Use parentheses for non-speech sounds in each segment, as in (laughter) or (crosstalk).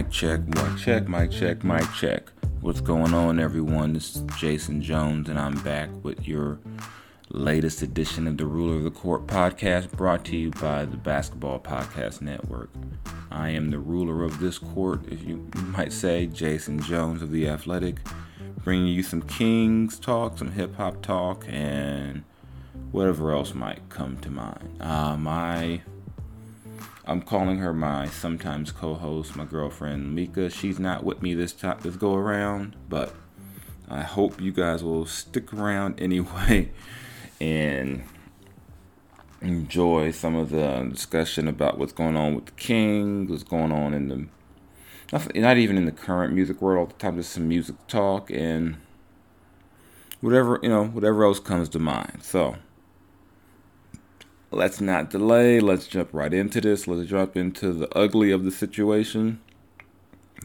Mic check, mic check, mic check, mic check. What's going on, everyone? This is Jason Jones, and I'm back with your latest edition of the Ruler of the Court podcast brought to you by the Basketball Podcast Network. I am the ruler of this court, if you might say, Jason Jones of The Athletic, bringing you some Kings talk, some hip hop talk, and whatever else might come to mind. Uh, my I'm calling her my sometimes co-host, my girlfriend Mika. She's not with me this time, this go around, but I hope you guys will stick around (laughs) anyway and enjoy some of the discussion about what's going on with the Kings, what's going on in the not, not even in the current music world all the time, just some music talk and whatever you know, whatever else comes to mind. So let's not delay. Let's jump right into this. Let's jump into the ugly of the situation.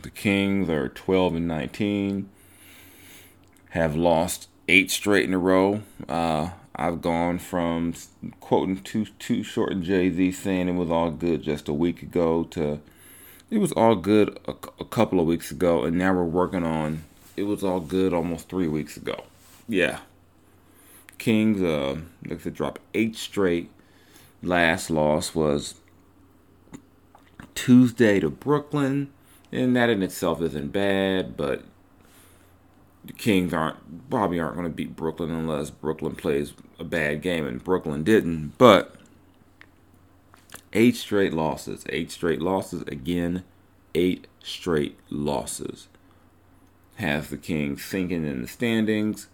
The Kings are 12 and 19, have lost eight straight in a row. Uh, I've gone from quoting too too short and Jay Z saying it was all good just a week ago to it was all good a, a couple of weeks ago, and now we're working on it was all good almost three weeks ago. Yeah, Kings uh, to drop eight straight last loss was Tuesday to Brooklyn, and that in itself isn't bad, but the Kings aren't probably aren't going to beat Brooklyn unless Brooklyn plays a bad game, and Brooklyn didn't. But eight straight losses, eight straight losses again, eight straight losses has the Kings sinking in the standings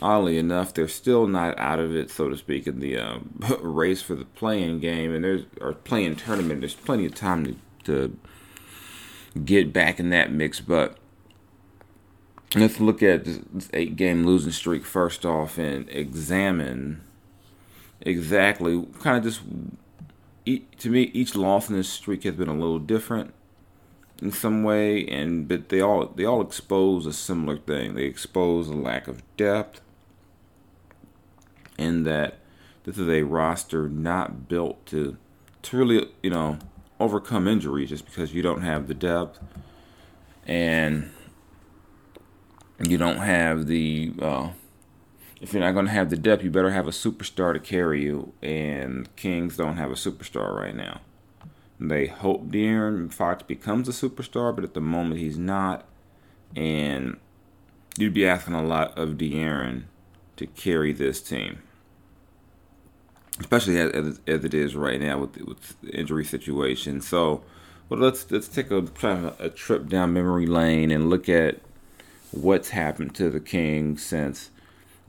oddly enough, they're still not out of it, so to speak, in the um, (laughs) race for the play-in game, and there's or play-in tournament. There's plenty of time to to get back in that mix. But let's look at this eight game losing streak first off and examine exactly kind of just to me each loss in this streak has been a little different in some way and but they all they all expose a similar thing they expose a lack of depth in that this is a roster not built to to really you know overcome injuries just because you don't have the depth and you don't have the uh, if you're not going to have the depth you better have a superstar to carry you. And kings don't have a superstar right now. They hope De'Aaron Fox becomes a superstar, but at the moment he's not. And you'd be asking a lot of De'Aaron to carry this team, especially as, as it is right now with, with the injury situation. So, well, let's let's take a a trip down memory lane and look at what's happened to the Kings since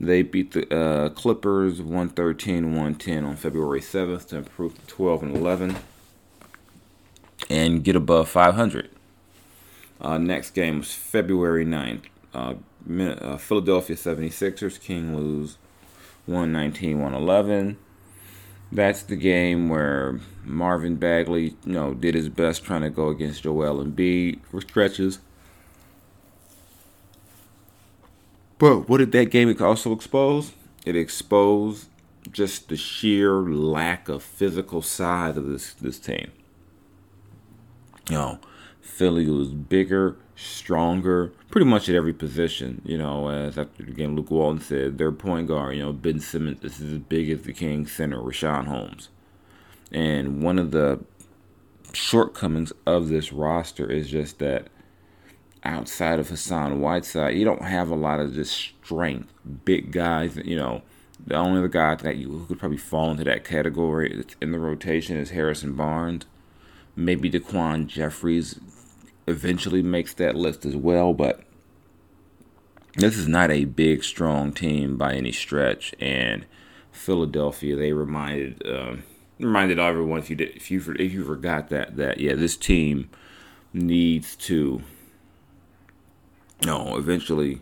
they beat the uh, Clippers 113-110 on February 7th to improve to 12 and 11 and get above 500. Uh, next game was February 9th. Uh, uh, Philadelphia 76ers, King lose 119 111. That's the game where Marvin Bagley, you know, did his best trying to go against Joel Embiid for stretches. But what did that game also expose? It exposed just the sheer lack of physical size of this this team. You know, Philly was bigger, stronger pretty much at every position. You know, as after the game, Luke Walton said, their point guard, you know, Ben Simmons, this is as big as the King center, Richaun Holmes. And one of the shortcomings of this roster is just that outside of Hassan Whiteside, you don't have a lot of just strength, big guys. You know, the only other guy that you could probably fall into that category in the rotation is Harrison Barnes. Maybe Daquan Jeffries eventually makes that list as well, but this is not a big, strong team by any stretch. And Philadelphia, they reminded uh, reminded everyone if you did, if you if you forgot that that yeah, this team needs to you know eventually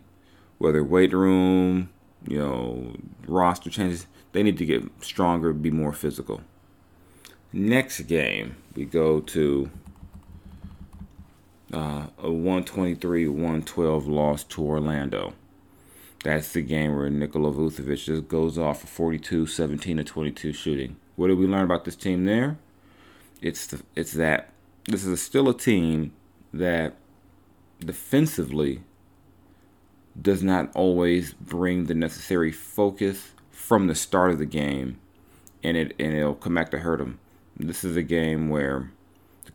whether weight room you know roster changes they need to get stronger be more physical next game we go to uh, a 123 112 loss to Orlando. That's the game where Nikola Vucevic just goes off for 42, 17 to 22 shooting. What did we learn about this team there? It's the, it's that this is still a team that defensively does not always bring the necessary focus from the start of the game, and it and it'll come back to hurt them. This is a game where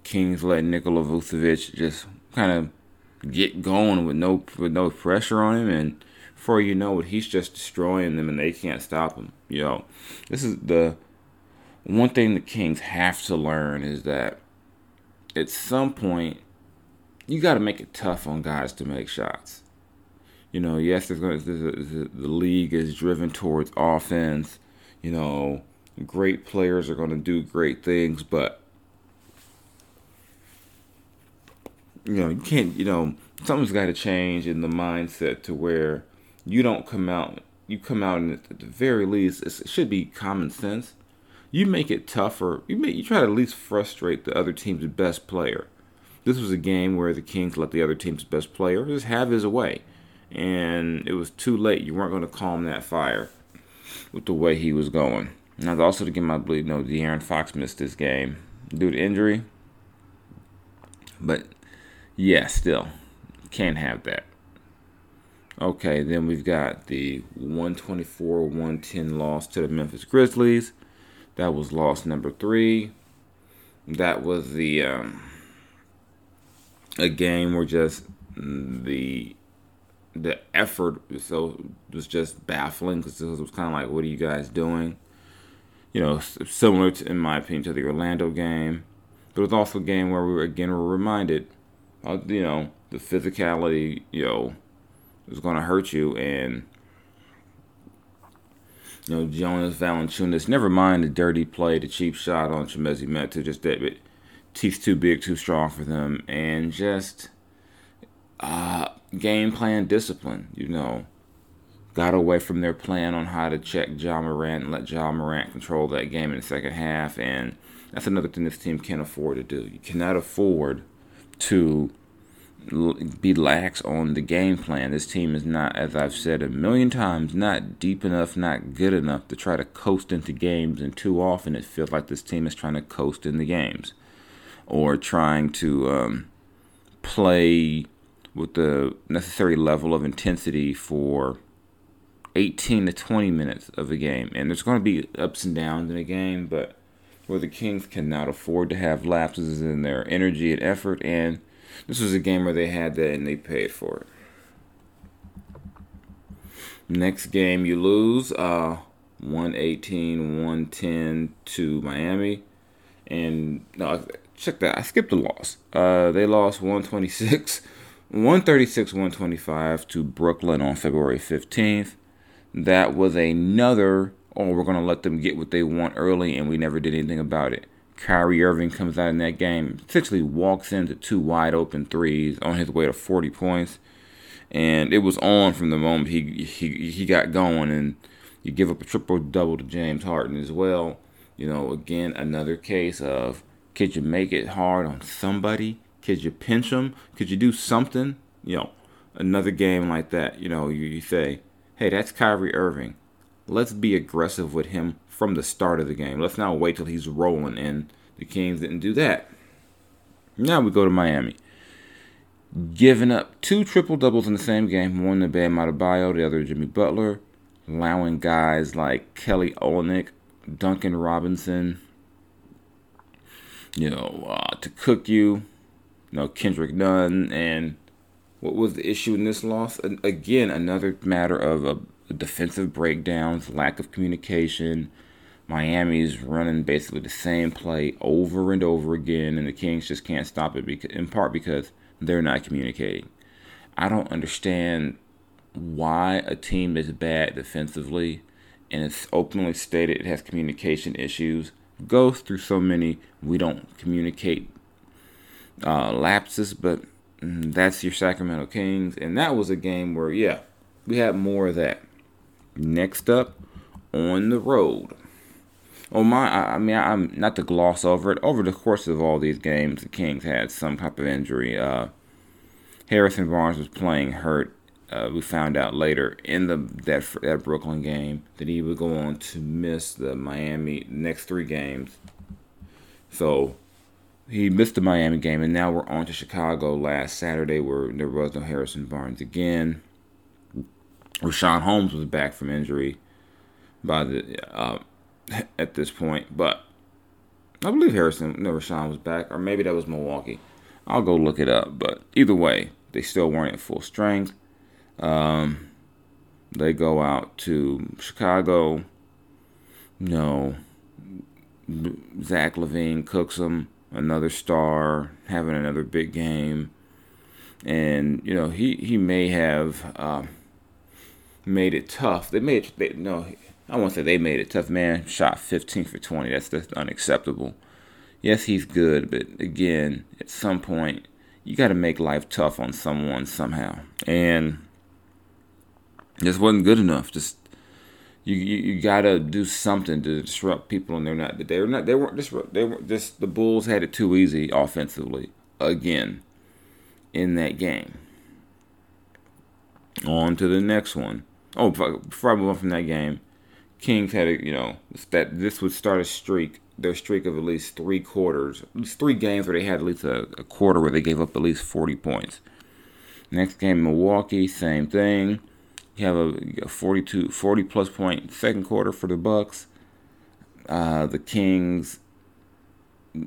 Kings let Nikola Vucevic just kind of get going with no with no pressure on him, and before you know it, he's just destroying them, and they can't stop him. You know, this is the one thing the Kings have to learn is that at some point you got to make it tough on guys to make shots. You know, yes, there's going the league is driven towards offense. You know, great players are going to do great things, but you know, you can't, you know, something's got to change in the mindset to where you don't come out, you come out and at the very least, it should be common sense. You make it tougher. You make, you try to at least frustrate the other team's best player. This was a game where the Kings let the other team's best player just have his way, and it was too late. You weren't going to calm that fire with the way he was going. Was also to give my believe, no, De'Aaron Fox missed this game due to injury. But yeah, still can't have that. Okay, then we've got the 124 110 loss to the Memphis Grizzlies. That was loss number three. That was the um, a game where just the the effort so was just baffling because it was kind of like, what are you guys doing? You know, similar to, in my opinion to the Orlando game, but it was also a game where we were again were reminded uh, you know, the physicality, you know, is going to hurt you. And, you know, Jonas Valanciunas, never mind the dirty play, the cheap shot on Chimezie Metu, just that bit, teeth too big, too strong for them. And just uh, game plan discipline, you know. Got away from their plan on how to check Ja Morant and let Ja Morant control that game in the second half. And that's another thing this team can't afford to do. You cannot afford – to be lax on the game plan. This team is not, as I've said a million times, not deep enough, not good enough to try to coast into games. And too often it feels like this team is trying to coast in the games or trying to um, play with the necessary level of intensity for 18 to 20 minutes of a game. And there's going to be ups and downs in a game, but where the Kings cannot afford to have lapses in their energy and effort, and this was a game where they had that and they paid for it. Next game you lose, uh, 118, 110 to Miami. And no, check that. I skipped the loss. Uh, they lost 126, 136, 125 to Brooklyn on February 15th. That was another oh, we're going to let them get what they want early, and we never did anything about it. Kyrie Irving comes out in that game, essentially walks into two wide open threes on his way to 40 points, and it was on from the moment he he he got going. And you give up a triple double to James Harden as well. You know, again another case of could you make it hard on somebody? Could you pinch them? Could you do something? You know, another game like that. You know, you, you say, hey, that's Kyrie Irving let's be aggressive with him from the start of the game. Let's not wait till he's rolling. And the Kings didn't do that. Now we go to Miami. giving up two triple doubles in the same game, one to Bam Adebayo, the other Jimmy Butler, allowing guys like Kelly Olynyk, Duncan Robinson, you know, uh, to cook you, you know, Kendrick Nunn, and what was the issue in this loss? Again, another matter of a defensive breakdowns, lack of communication. Miami's running basically the same play over and over again, and the Kings just can't stop it because, in part because they're not communicating. I don't understand why a team is bad defensively and it's openly stated it has communication issues goes through so many we don't communicate uh, lapses, but mm, that's your Sacramento Kings, and that was a game where yeah, we had more of that. Next up, on the road. Oh my! I, mean, I'm not to gloss over it. Over the course of all these games, the Kings had some type of injury. Uh, Harrison Barnes was playing hurt. Uh, we found out later in the that that Brooklyn game that he would go on to miss the Miami next three games. So he missed the Miami game, and now we're on to Chicago last Saturday, where there was no Harrison Barnes again. Richaun Holmes was back from injury by the uh, at this point, but I believe Harrison, no, Richaun was back, or maybe that was Milwaukee. I'll go look it up, but either way, they still weren't at full strength. Um, they go out to Chicago. no, Zach LaVine cooks them another star, having another big game, and you know he he may have uh, made it tough. They made they, no, I won't say they made it tough. Man shot 15 for 20. That's just unacceptable. Yes, he's good, but again, at some point, you got to make life tough on someone somehow, and this wasn't good enough. Just you, you, you gotta do something to disrupt people, and they're not. They were not. They weren't disrupt. They were just the Bulls had it too easy offensively again in that game. On to the next one. Oh, before I move on from that game, Kings had a you know that this would start a streak, their streak of at least three quarters, at least three games where they had at least a, a quarter where they gave up at least forty points. Next game, Milwaukee, same thing. You have a, a 42, 40 plus point second quarter for the Bucks. Uh, the Kings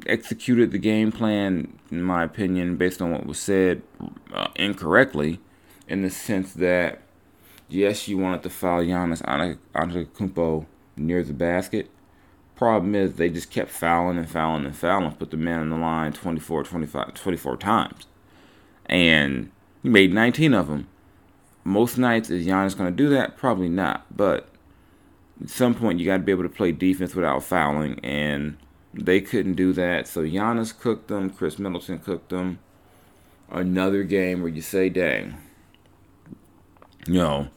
executed the game plan, in my opinion, based on what was said uh, incorrectly, in the sense that yes, you wanted to foul Giannis Antetokounmpo near the basket. Problem is, they just kept fouling and fouling and fouling, put the man on the line 24, 25, 24 times. And he made 19 of them. Most nights, is Giannis going to do that? Probably not. But at some point, you got to be able to play defense without fouling, and they couldn't do that. So Giannis cooked them. Khris Middleton cooked them. Another game where you say, "Dang, you know,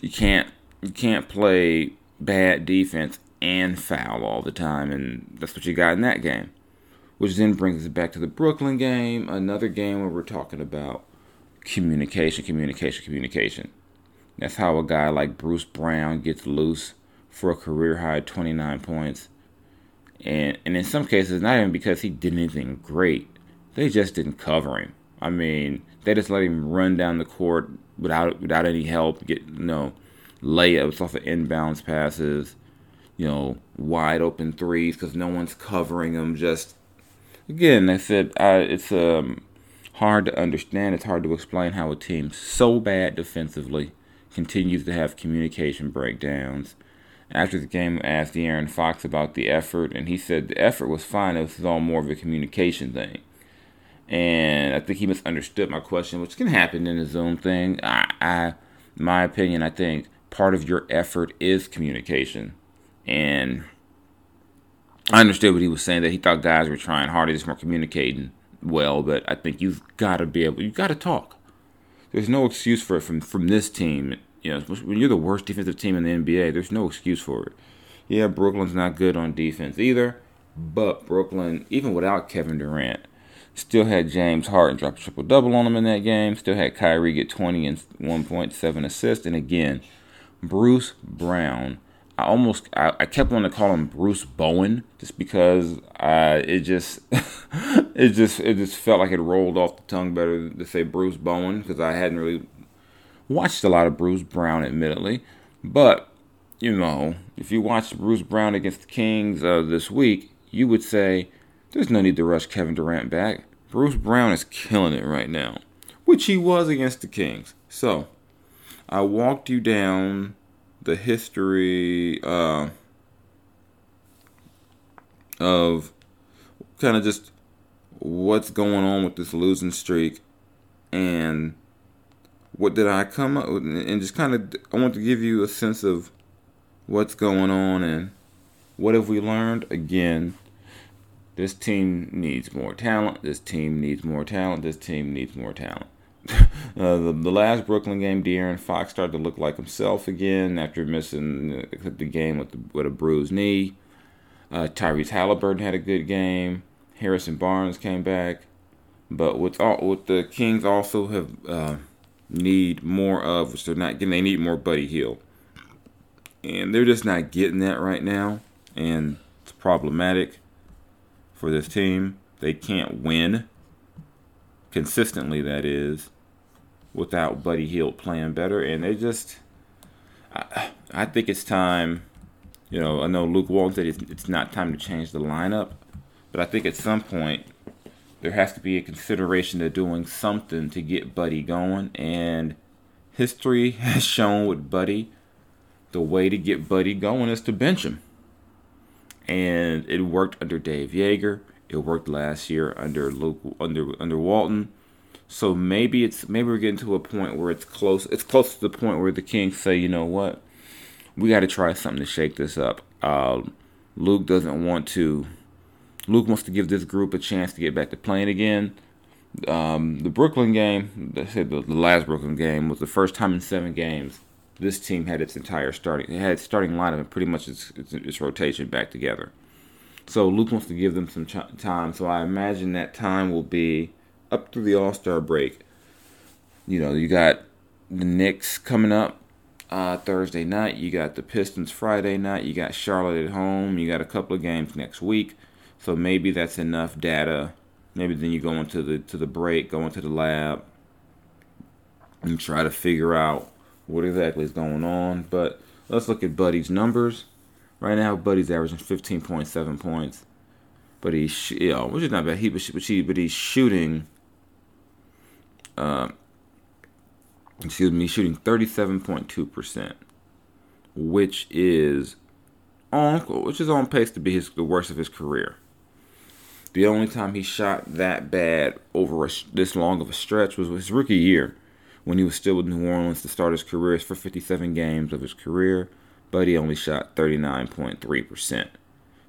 you can't you can't play bad defense and foul all the time, and that's what you got in that game." Which then brings us back to the Brooklyn game, another game where we're talking about communication, communication, communication. That's how a guy like Bruce Brown gets loose for a career high 29 points. And and in some cases, not even because he did anything great, they just didn't cover him. I mean, they just let him run down the court without without any help. Get you know layups off of inbounds passes, you know wide open threes because no one's covering him. Just again, I said I, it's um hard to understand. It's hard to explain how a team so bad defensively continues to have communication breakdowns. After the game, I asked De'Aaron Fox about the effort, and he said the effort was fine. It was all more of a communication thing. And I think he misunderstood my question, which can happen in a Zoom thing. I, I, my opinion, I think part of your effort is communication. And I understood what he was saying that he thought guys were trying hard, just weren't communicating well, but I think you've got to be able, you've got to talk. There's no excuse for it from from this team. You know, when you're the worst defensive team in the NBA, there's no excuse for it. Yeah, Brooklyn's not good on defense either, but Brooklyn, even without Kevin Durant, still had James Harden drop a triple double on him in that game. Still had Kyrie get 20 and 1.7 assists, and again, Bruce Brown. I almost I, I kept wanting to call him Bruce Bowen just because uh, it just (laughs) it just it just felt like it rolled off the tongue better to say Bruce Bowen because I hadn't really watched a lot of Bruce Brown, admittedly, but you know if you watched Bruce Brown against the Kings uh, this week, you would say there's no need to rush Kevin Durant back. Bruce Brown is killing it right now, which he was against the Kings. So I walked you down the history uh, of kind of just what's going on with this losing streak and what did I come up with and just kind of I want to give you a sense of what's going on and what have we learned again this team needs more talent. This team needs more talent. This team needs more talent. (laughs) Uh, the, the last Brooklyn game, De'Aaron Fox started to look like himself again after missing the, the game with, the, with a bruised knee. Uh, Tyrese Halliburton had a good game. Harrison Barnes came back, but with all what the Kings also have uh, need more of, which they're not getting, they need more Buddy Hield, and they're just not getting that right now, and it's problematic for this team. They can't win consistently. That is without Buddy Hield playing better, and they just. I, I think it's time. You know, I know Luke Walton said it's, it's not time to change the lineup, but I think at some point there has to be a consideration of doing something to get Buddy going. And history (laughs) has shown with Buddy, the way to get Buddy going is to bench him. And it worked under Dave Joerger. It worked last year under Luke under under Walton. So maybe it's maybe we're getting to a point where it's close. It's close to the point where the Kings say, you know what, we got to try something to shake this up. Uh, Luke doesn't want to. Luke wants to give this group a chance to get back to playing again. Um, the Brooklyn game, I said the, the last Brooklyn game was the first time in seven games this team had its entire starting, it had its starting lineup and pretty much its, its, its rotation back together. So Luke wants to give them some ch- time. So I imagine that time will be up through the All Star break. You know, you got the Knicks coming up uh, Thursday night. You got the Pistons Friday night. You got Charlotte at home. You got a couple of games next week. So maybe that's enough data. Maybe then you go into the to the break, go into the lab, and try to figure out what exactly is going on. But let's look at Buddy's numbers. Right now, Buddy's averaging 15.7 points, but he's you know, which is not bad. He but he but he's shooting uh, excuse me, shooting 37.2%, which is on which is on pace to be his the worst of his career. The only time he shot that bad over a, this long of a stretch was his rookie year, when he was still with New Orleans to start his career for 57 games of his career, but he only shot 39.3%.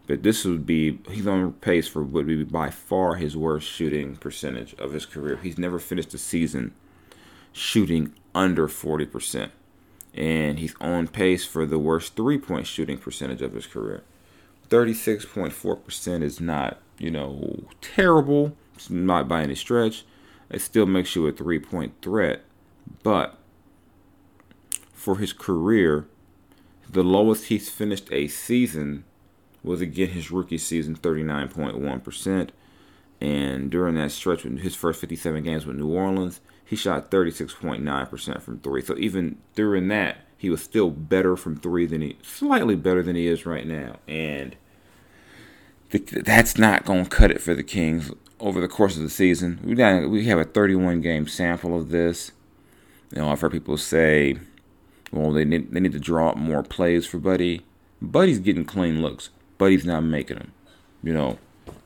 But this would be he's on pace for what would be by far his worst shooting percentage of his career. He's never finished a season shooting under 40%. And he's on pace for the worst three point shooting percentage of his career. 36.4% is not, you know, terrible. It's not by any stretch. It still makes you a three point threat. But for his career, the lowest he's finished a season was again his rookie season, 39.1%. And during that stretch, his first 57 games with New Orleans, he shot 36.9% from three. So even during that, he was still better from three than he, slightly better than he is right now. And that's not going to cut it for the Kings over the course of the season. We got we have a 31 game sample of this. You know, I've heard people say, well, they need, they need to draw up more plays for Buddy. Buddy's getting clean looks. Buddy's not making them. You know,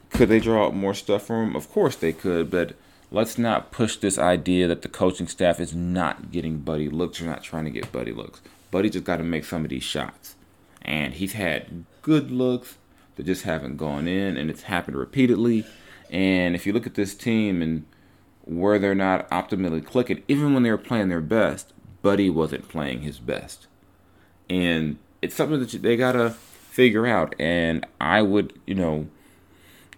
could they draw up more stuff for him? Of course they could, but let's not push this idea that the coaching staff is not getting Buddy looks or not trying to get Buddy looks. Buddy just got to make some of these shots. And he's had good looks that just haven't gone in, and it's happened repeatedly. And if you look at this team and where they're not optimally clicking, even when they were playing their best, Buddy wasn't playing his best. And it's something that they got to figure out. And I would, you know,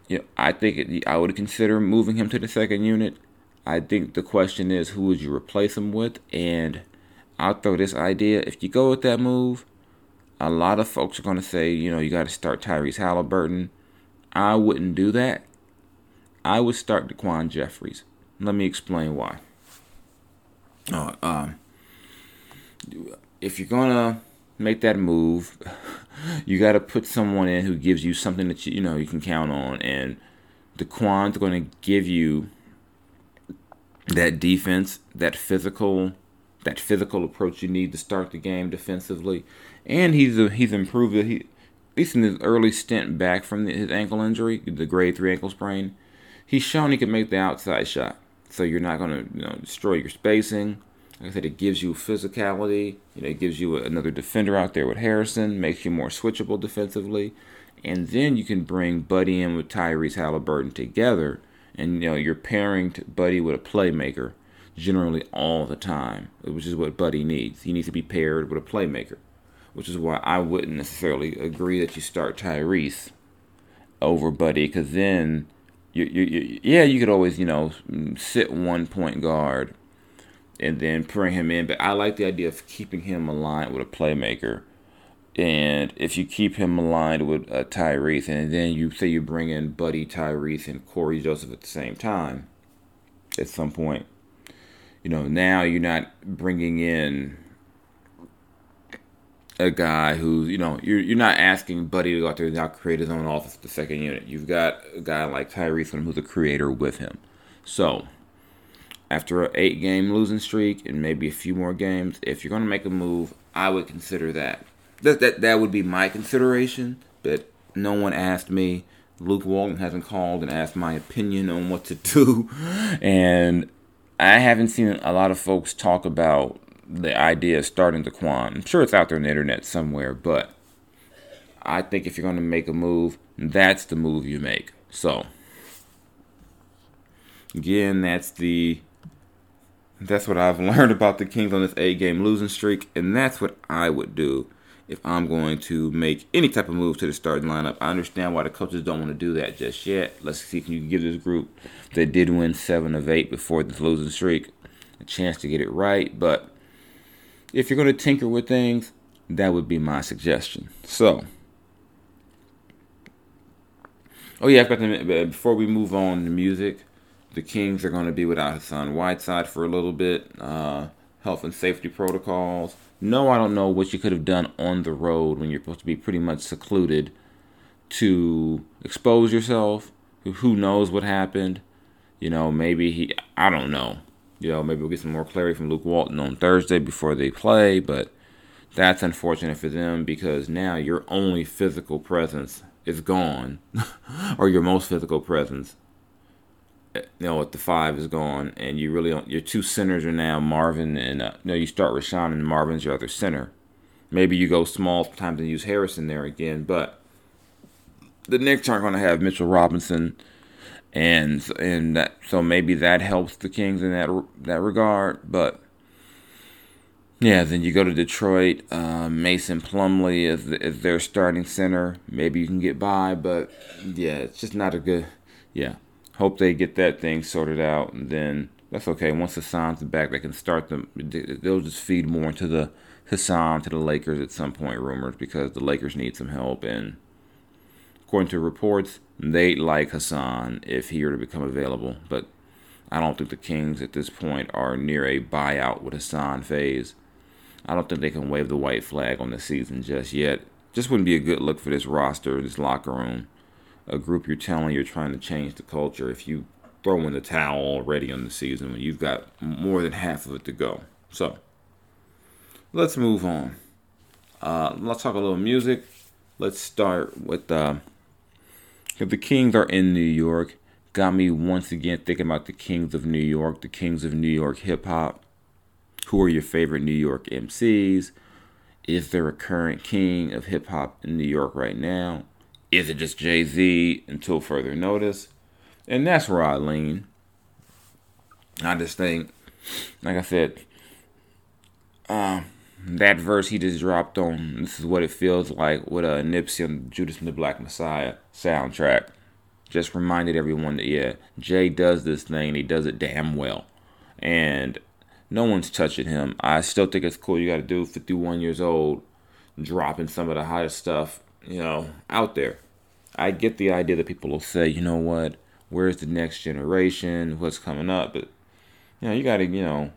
you know, I think it, I would consider moving him to the second unit. I think the question is who would you replace him with? And I'll throw this idea: if you go with that move, a lot of folks are to say, you know, you got to start Tyrese Halliburton. I wouldn't do that. I would start Daquan Jeffries. Let me explain why. Uh, um, if you're gonna make that move, (laughs) you got to put someone in who gives you something that you, you know you can count on, and Daquan's going to give you that defense, that physical, that physical approach you need to start the game defensively, and he's a, he's improved. He at least in his early stint back from his ankle injury, the grade three ankle sprain, he's shown he can make the outside shot so you're not going to you know, destroy your spacing. Like I said, it gives you physicality. You know, it gives you another defender out there with Harrison, makes you more switchable defensively, and then you can bring Buddy in with Tyrese Halliburton together, and you know you're pairing Buddy with a playmaker generally all the time, which is what Buddy needs. He needs to be paired with a playmaker, which is why I wouldn't necessarily agree that you start Tyrese over Buddy, because then you, you, you, yeah, you could always, you know, sit one point guard and then bring him in. But I like the idea of keeping him aligned with a playmaker. And if you keep him aligned with uh, Tyrese, and then you say you bring in Buddy Tyrese and Cory Joseph at the same time, at some point, you know, now you're not bringing in a guy who you know you're you're not asking Buddy to go out there and now create his own offense the second unit. You've got a guy like Tyrese who's a creator with him. So after an eight game losing streak and maybe a few more games, if you're going to make a move, I would consider that. That that that would be my consideration. But no one asked me. Luke Walton hasn't called and asked my opinion on what to (laughs) do, and I haven't seen a lot of folks talk about the idea of starting Daquan. I'm sure it's out there on the internet somewhere, but I think if you're going to make a move, that's the move you make. So, again, that's the that's what I've (laughs) learned about the Kings on this eight game losing streak, and that's what I would do if I'm going to make any type of move to the starting lineup. I understand why the coaches don't want to do that just yet. Let's see if you can give this group that did win seven of eight before this losing streak a chance to get it right, but if you're going to tinker with things, that would be my suggestion. So, oh yeah, I've got to, before we move on to music, the Kings are going to be without Hassan Whiteside for a little bit. Uh, health and safety protocols. No, I don't know what you could have done on the road when you're supposed to be pretty much secluded to expose yourself. Who knows what happened? You know, maybe he, I don't know. You know, maybe we'll get some more clarity from Luke Walton on Thursday before they play, but that's unfortunate for them because now your only physical presence is gone, (laughs) or your most physical presence. You know, at the five is gone, and you really don't, your two centers are now Marvin and uh, you know you start Richaun and Marvin's your other center. Maybe you go small sometimes and use Harrison there again, but the Knicks aren't going to have Mitchell Robinson and and that so maybe that helps the Kings in that that regard. But yeah, then you go to Detroit. Uh, Mason Plumlee is is their starting center. Maybe you can get by, but yeah, it's just not a good. Yeah, hope they get that thing sorted out, and then that's okay. Once Hassan's back, they can start them. They'll just feed more into the Hassan to the Lakers at some point. Rumors because the Lakers need some help and according to reports, they'd like Hassan if he were to become available. But I don't think the Kings at this point are near a buyout with Hassan phase. I don't think they can wave the white flag on the season just yet. Just wouldn't be a good look for this roster, this locker room. A group you're telling you're trying to change the culture if you throw in the towel already on the season when you've got more than half of it to go. So, let's move on. Uh, let's talk a little music. Let's start with uh, the Kings are in New York, got me once again thinking about the Kings of New York, the Kings of New York hip hop. Who are your favorite New York MCs? Is there a current king of hip hop in New York right now? Is it just Jay Z until further notice? And that's where I lean. I just think, like I said, uh, that verse he just dropped on this is what it feels like with a Nipsey and Judas and the Black Messiah soundtrack. Just reminded everyone that yeah, Jay does this thing, and he does it damn well. And no one's touching him. I still think it's cool you gotta do 51 years old, dropping some of the hottest stuff, you know, out there. I get the idea that people will say, you know what, where's the next generation? What's coming up? But you know, you got to, you know,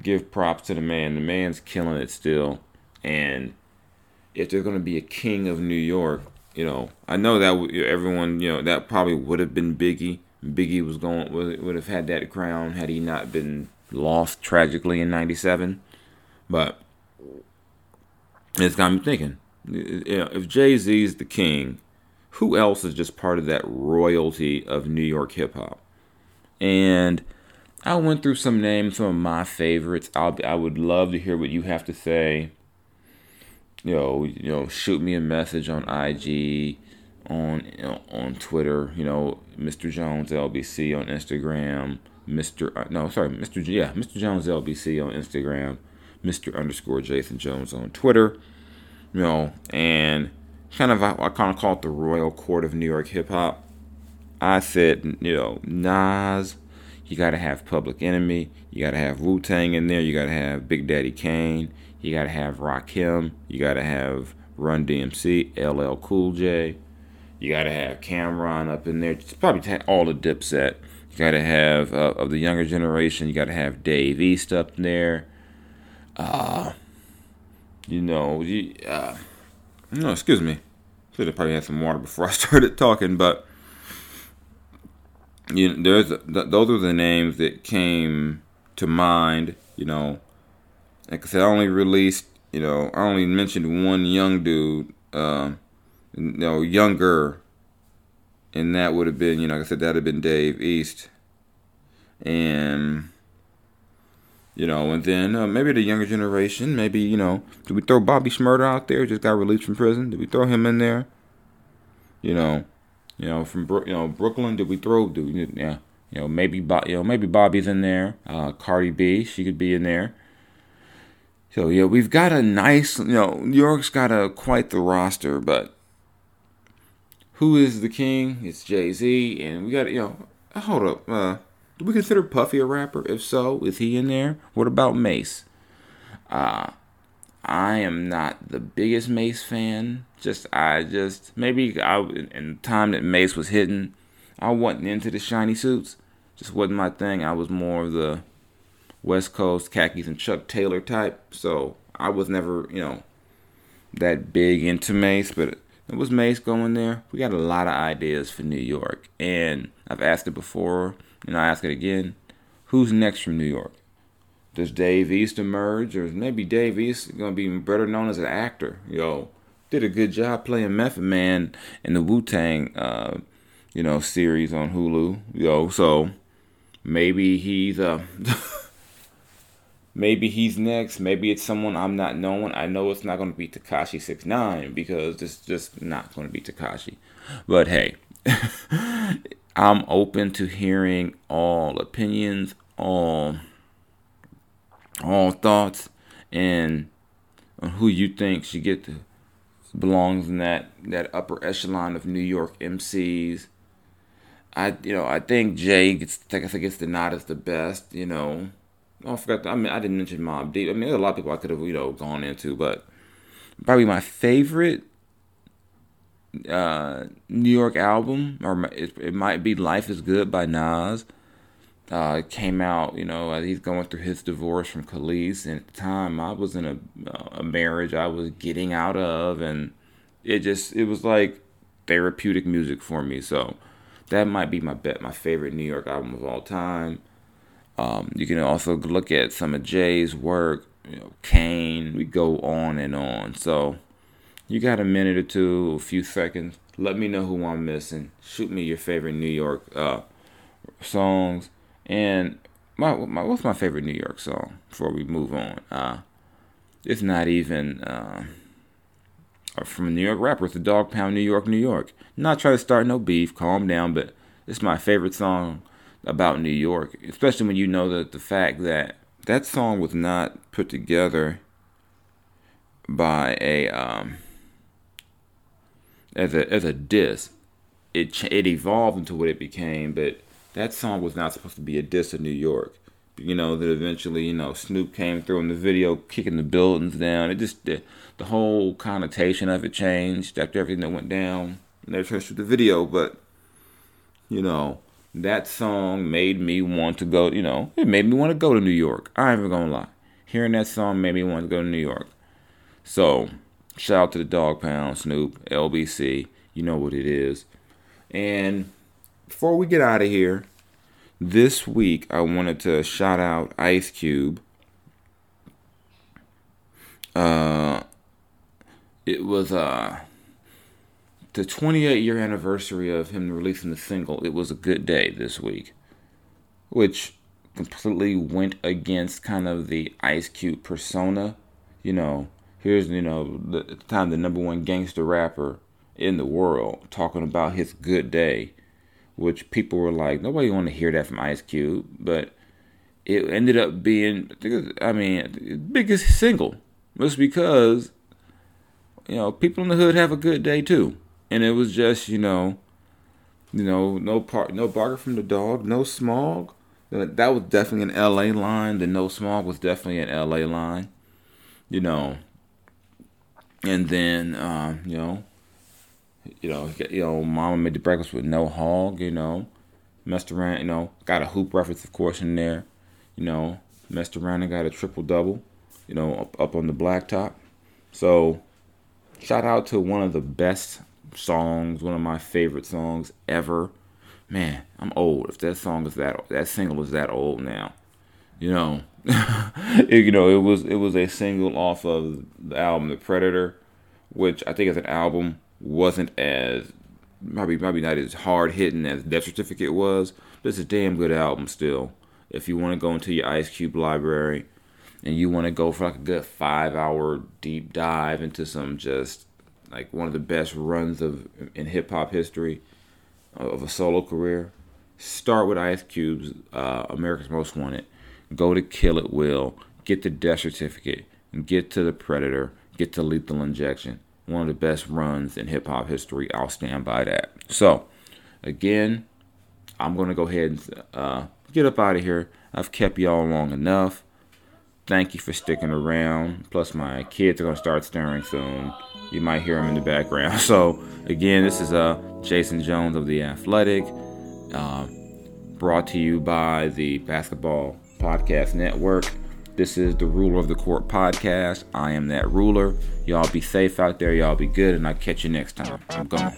give props to the man. The man's killing it still. And if there's going to be a king of New York, you know, I know that everyone, you know, that probably would have been Biggie. Biggie was going would, have had that crown had he not been lost tragically in '97. But it's got me thinking. You know, if Jay Z's the king, who else is just part of that royalty of New York hip hop? And I went through some names, some of my favorites. I'll I would love to hear what you have to say. You know, you know, shoot me a message on IG, on you know, on Twitter. You know, Mr. Jones LBC on Instagram. Mr. Uh, no, sorry, Mr. Yeah, Mr. Jones LBC on Instagram. Mr. underscore Jason Jones on Twitter. You know, and kind of I, I kind of call it the royal court of New York hip hop. I said, you know, Nas, you got to have Public Enemy, you got to have Wu Tang in there, you got to have Big Daddy Kane, you got to have Rakim, you got to have Run DMC, LL Cool J, you got to have Cam'ron up in there, Just probably all the Dipset. You got to have uh, of the younger generation, you got to have Dave East up there. Uh, you know, you, uh, no, excuse me. Should have probably had some water before I (laughs) started talking, but you know, there's those are the names that came to mind. You know, like I said, I only released. You know, I only mentioned one young dude. Uh, you know, younger, and that would have been, you know, like I said, that'd have been Dave East, and you know, and then uh, maybe the younger generation, maybe, you know, did we throw Bobby Shmurda out there? Just got released from prison. Did we throw him in there? You know, you know, from you know Brooklyn, did we throw? Do we, yeah, you know, maybe you know maybe Bobby's in there. Uh, Cardi B, she could be in there. So yeah, we've got a nice, you know, New York's got a quite the roster, but who is the king? It's Jay Z, and we got you know, hold up. Uh, do we consider Puffy a rapper? If so, is he in there? What about Mase? Uh, I am not the biggest Mase fan. Just I just maybe I in the time that Mase was hitting, I wasn't into the shiny suits. Just wasn't my thing. I was more of the West Coast khakis and Chuck Taylor type. So I was never, you know, that big into Mase, but it was Mase going there. We got a lot of ideas for New York, and I've asked it before and I ask it again who's next from New York? Does Dave East emerge, or maybe Dave East going to be better known as an actor? Yo, did a good job playing Method Man in the Wu Tang, uh, you know, series on Hulu. Yo, so maybe he's uh, (laughs) maybe he's next. Maybe it's someone I'm not knowing. I know it's not going to be Tekashi Six Nine because it's just not going to be Tekashi. But hey. (laughs) I'm open to hearing all opinions, all all thoughts, and on who you think should get to belongs in that that upper echelon of New York MCs. I you know I think Jay gets I guess gets the nod as the best. You know, oh, I forgot. I mean I didn't mention Mobb Deep. I mean there's a lot of people I could have you know gone into, but probably my favorite uh, New York album, or it, it, might be "Life Is Good" by Nas. Uh, came out, you know, he's going through his divorce from Kelis, and at the time I was in a, a marriage I was getting out of, and it just it was like therapeutic music for me. So that might be my bet, my favorite New York album of all time. Um, you can also look at some of Jay's work, you know, Kane. We go on and on. So you got a minute or two, a few seconds. Let me know who I'm missing. Shoot me your favorite New York uh, songs. And my, my what's my favorite New York song before we move on? Uh, it's not even uh, from a New York rapper. It's a Dogg Pound New York, New York. Not trying to start no beef. Calm down. But it's my favorite song about New York, especially when you know that the fact that that song was not put together by a um, as a as a diss. It it evolved into what it became, but that song was not supposed to be a diss of New York. you know, that eventually, you know, Snoop came through in the video, kicking the buildings down. It just the, the whole connotation of it changed after everything that went down. Never trusted the video, but you know, that song made me want to go. You know, it made me want to go to New York. I ain't even gonna lie. Hearing that song made me want to go to New York. So, shout out to the Dogg Pound, Snoop, LBC. You know what it is. And before we get out of here, this week I wanted to shout out Ice Cube. Uh, it was uh the 28 year anniversary of him releasing the single. It was a good day this week, which completely went against kind of the Ice Cube persona. You know, here's you know the, the time the number one gangster rapper in the world talking about his good day which people were like, nobody want to hear that from Ice Cube, but it ended up being, I mean, biggest single. Just because, you know, people in the hood have a good day too, and it was just, you know, you know, no part, no barker from the dog, no smog. That was definitely an L.A. line. The no smog was definitely an L.A. line. You know, and then, uh, you know, you know, you know, Mama made the breakfast with no hog. You know, messed around. You know, got a hoop reference, of course, in there. You know, messed around and got a triple double. You know, up, up on the blacktop. So, shout out to one of the best songs, one of my favorite songs ever. Man, I'm old. If that song is that that single is that old now, you know, (laughs) it, you know it was it was a single off of the album The Predator, which I think is an album wasn't as probably probably not as hard hitting as Death Certificate was, but it's a damn good album still. If you want to go into your Ice Cube library and you want to go for like a good five hour deep dive into some just like one of the best runs of in hip hop history of a solo career, start with Ice Cube's uh, America's Most Wanted. Go to Kill at Will, get the Death Certificate, get to the Predator, get to Lethal Injection one of the best runs in hip hop history. I'll stand by that. So, again, I'm going to go ahead and uh, get up out of here. I've kept y'all long enough. Thank you for sticking around. Plus, my kids are going to start stirring soon. You might hear them in the background. (laughs) So, again, this is uh, Jason Jones of The Athletic, uh, brought to you by the Basketball Podcast Network. This is the Ruler of the Court podcast. I am that ruler. Y'all be safe out there. Y'all be good. And I'll catch you next time. I'm gone.